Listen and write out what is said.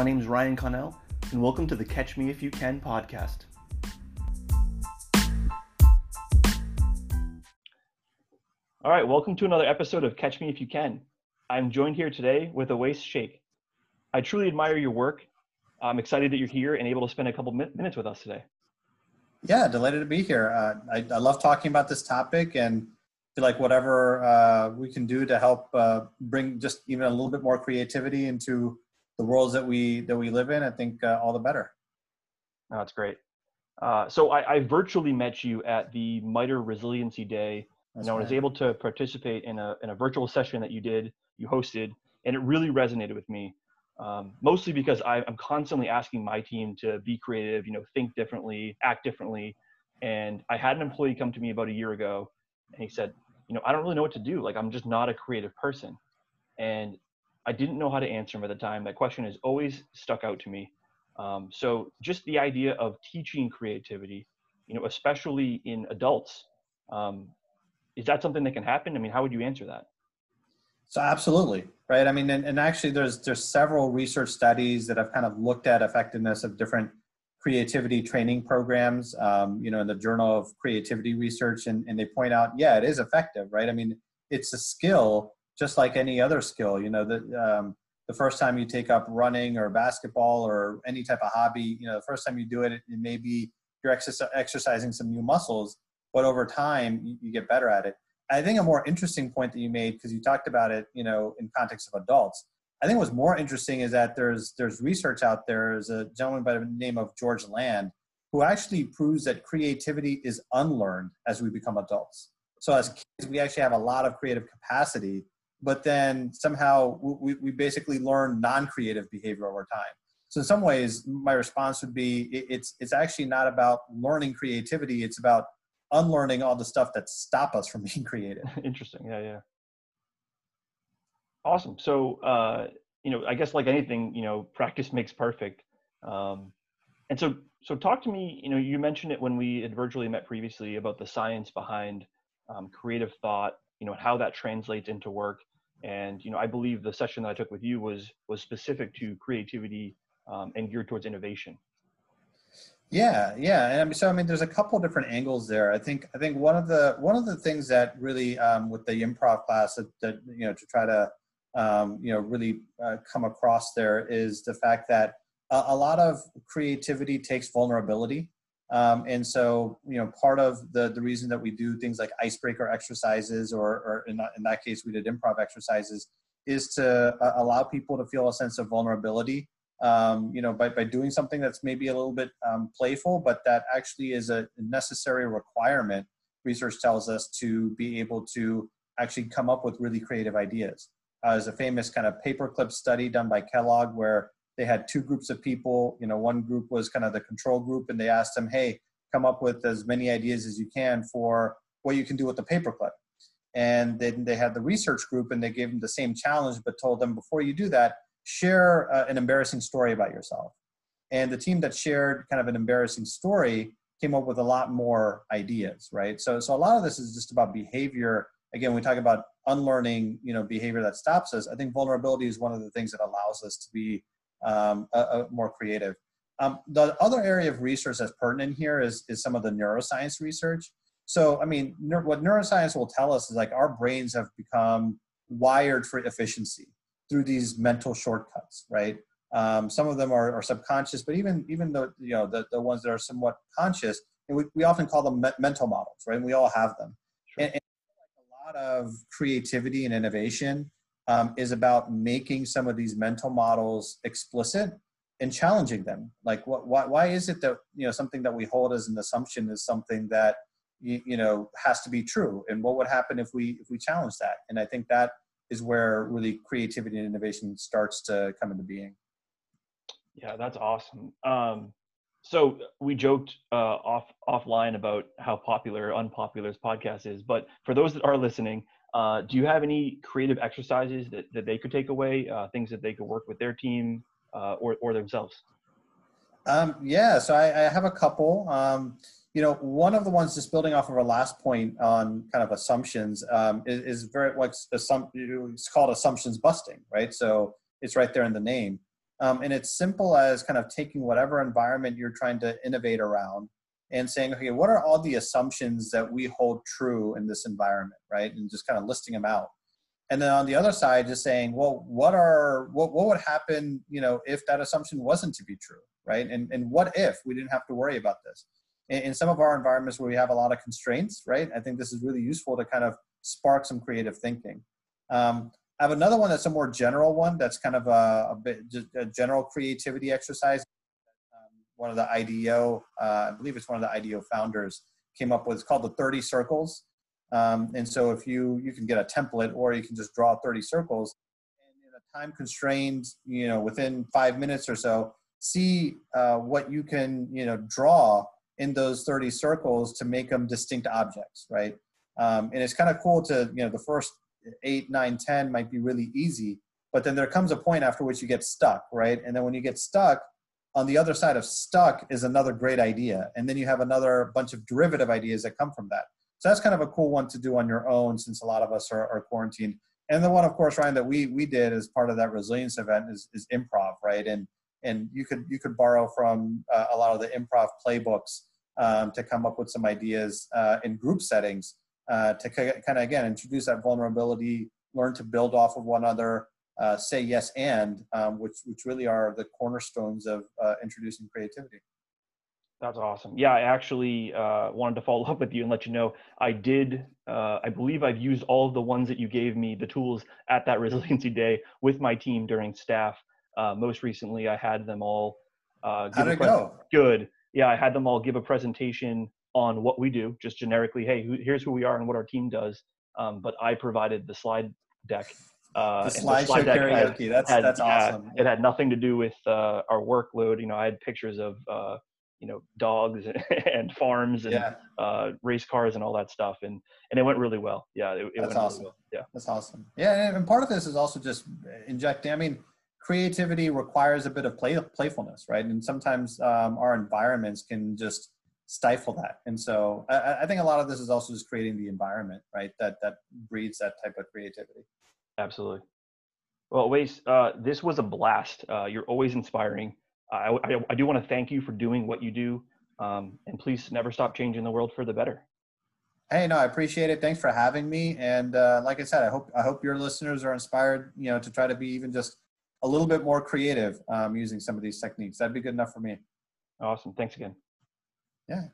My name is Ryan Connell, and welcome to the Catch Me If You Can podcast. All right, welcome to another episode of Catch Me If You Can. I'm joined here today with a Awais Sheikh. I truly admire your work. I'm excited that you're here and able to spend a couple minutes with us today. Yeah, delighted to be here. Uh, I, I, love talking about this topic and feel like whatever uh, we can do to help uh, bring just even a little bit more creativity into the worlds that we that we live in, I think uh, all the better. Oh, that's great. Uh, so I, I, virtually met you at the MITRE Resiliency Day that's and I was able to participate in a, in a virtual session that you did, you hosted, and it really resonated with me. Um, mostly because I, I'm constantly asking my team to be creative, you know, think differently, act differently. And I had an employee come to me about a year ago, and he said, you know, I don't really know what to do. Like, I'm just not a creative person. And I didn't know how to answer him at the time. That question has always stuck out to me. Um, so, just the idea of teaching creativity, you know, especially in adults, um, is that something that can happen? I mean, how would you answer that? So absolutely, right? I mean, and, and actually, there's there's several research studies that have kind of looked at effectiveness of different creativity training programs. Um, you know, in the Journal of Creativity Research, and, and they point out, yeah, it is effective, right? I mean, it's a skill just like any other skill. You know, that um, the first time you take up running or basketball or any type of hobby, you know, the first time you do it, it, it may be you're exercising some new muscles, but over time you, you get better at it. I think a more interesting point that you made because you talked about it, you know, in context of adults. I think what's more interesting is that there's there's research out there. There's a gentleman by the name of George Land who actually proves that creativity is unlearned as we become adults. So as kids, we actually have a lot of creative capacity, but then somehow we, we basically learn non-creative behavior over time. So in some ways, my response would be it's it's actually not about learning creativity. It's about unlearning all the stuff that stop us from being creative. Interesting. Yeah, yeah. Awesome. So, uh, you know, I guess like anything, you know, practice makes perfect. Um, and so, so talk to me. You know, you mentioned it when we had virtually met previously about the science behind um, creative thought. You know, how that translates into work. And you know, I believe the session that I took with you was was specific to creativity um, and geared towards innovation. Yeah, yeah, and I mean, so I mean, there's a couple different angles there. I think I think one of the one of the things that really um, with the improv class that, that you know to try to um, you know really uh, come across there is the fact that a, a lot of creativity takes vulnerability, um, and so you know part of the the reason that we do things like icebreaker exercises or or in that, in that case we did improv exercises is to uh, allow people to feel a sense of vulnerability um, you know, by, by doing something that's maybe a little bit um, playful, but that actually is a necessary requirement, research tells us, to be able to actually come up with really creative ideas. Uh, there's a famous kind of paperclip study done by Kellogg where they had two groups of people. You know, one group was kind of the control group, and they asked them, hey, come up with as many ideas as you can for what you can do with the paperclip. And then they had the research group, and they gave them the same challenge, but told them, before you do that, share uh, an embarrassing story about yourself. And the team that shared kind of an embarrassing story came up with a lot more ideas, right? So, so a lot of this is just about behavior. Again, we talk about unlearning, you know, behavior that stops us. I think vulnerability is one of the things that allows us to be um, a more creative. Um, the other area of research that's pertinent here is, is some of the neuroscience research. So, I mean, what neuroscience will tell us is like our brains have become wired for efficiency through these mental shortcuts, right? Um, some of them are, are, subconscious, but even even the you know the, the ones that are somewhat conscious, we, we often call them me- mental models, right? And we all have them. Sure. And, and, a lot of creativity and innovation um, is about making some of these mental models explicit and challenging them. Like, what, why, why is it that you know something that we hold as an assumption is something that you, you know has to be true, and what would happen if we if we challenge that? And I think that is where really creativity and innovation starts to come into being. Yeah, that's awesome. Um, so we joked uh, off offline about how popular unpopular this podcast is, but for those that are listening, uh, do you have any creative exercises that, that they could take away, uh, things that they could work with their team uh, or, or themselves? Um, yeah, so I, I, have a couple. Um, you know, one of the ones just building off of our last point on kind of assumptions um, is, is, very like it's called assumptions busting, right? So it's right there in the name. Um, and it's simple as kind of taking whatever environment you're trying to innovate around and saying, okay, what are all the assumptions that we hold true in this environment, right? And just kind of listing them out. And then on the other side, just saying, well, what are what what would happen, you know, if that assumption wasn't to be true, right? And and what if we didn't have to worry about this? In, in some of our environments where we have a lot of constraints, right? I think this is really useful to kind of spark some creative thinking. Um, I have another one that's a more general one. That's kind of a, a bit a general creativity exercise. One of the IDEO, uh, I believe it's one of the IDEO founders, came up with. It's called the 30 circles. Um, and so if you you can get a template or you can just draw 30 circles, and in a time constrained, you know, within five minutes or so, see uh, what you can you know draw in those 30 circles to make them distinct objects, right? Um, and it's kind of cool to you know the first eight, nine, ten might be really easy. But then there comes a point after which you get stuck, right? And then when you get stuck, on the other side of stuck is another great idea. And then you have another bunch of derivative ideas that come from that. So that's kind of a cool one to do on your own since a lot of us are, are quarantined. And the one, of course, Ryan, that we we did as part of that resilience event is, is improv, right? And and you could you could borrow from uh, a lot of the improv playbooks um, to come up with some ideas uh, in group settings uh, to kind of again introduce that vulnerability, learn to build off of one another, uh, say yes and, um, which which really are the cornerstones of uh, introducing creativity. That's awesome. Yeah, I actually uh, wanted to follow up with you and let you know I did. Uh, I believe I've used all of the ones that you gave me, the tools at that resiliency day with my team during staff. Uh, most recently, I had them all. Uh, How'd it go? Good. Yeah, I had them all give a presentation on what we do, just generically, hey, who, here's who we are and what our team does. Um, but I provided the slide deck. Uh, the slideshow slide karaoke. Had, that's had, that's awesome. it had nothing to do with uh, our workload. You know, I had pictures of uh, you know dogs and farms and yeah. uh, race cars and all that stuff, and and it went really well. Yeah, it, it that's awesome. Really well. Yeah, that's awesome. Yeah, and part of this is also just injecting. I mean, creativity requires a bit of play playfulness, right? And sometimes um, our environments can just stifle that. And so I, I, think a lot of this is also just creating the environment, right? That that breeds that type of creativity. Absolutely. Well, Wais, uh, this was a blast. Uh, you're always inspiring. I, I, I do want to thank you for doing what you do, um, and please never stop changing the world for the better. Hey, no, I appreciate it. Thanks for having me. And uh, like I said, I hope I hope your listeners are inspired. You know, to try to be even just a little bit more creative um, using some of these techniques. That'd be good enough for me. Awesome. Thanks again. Yeah.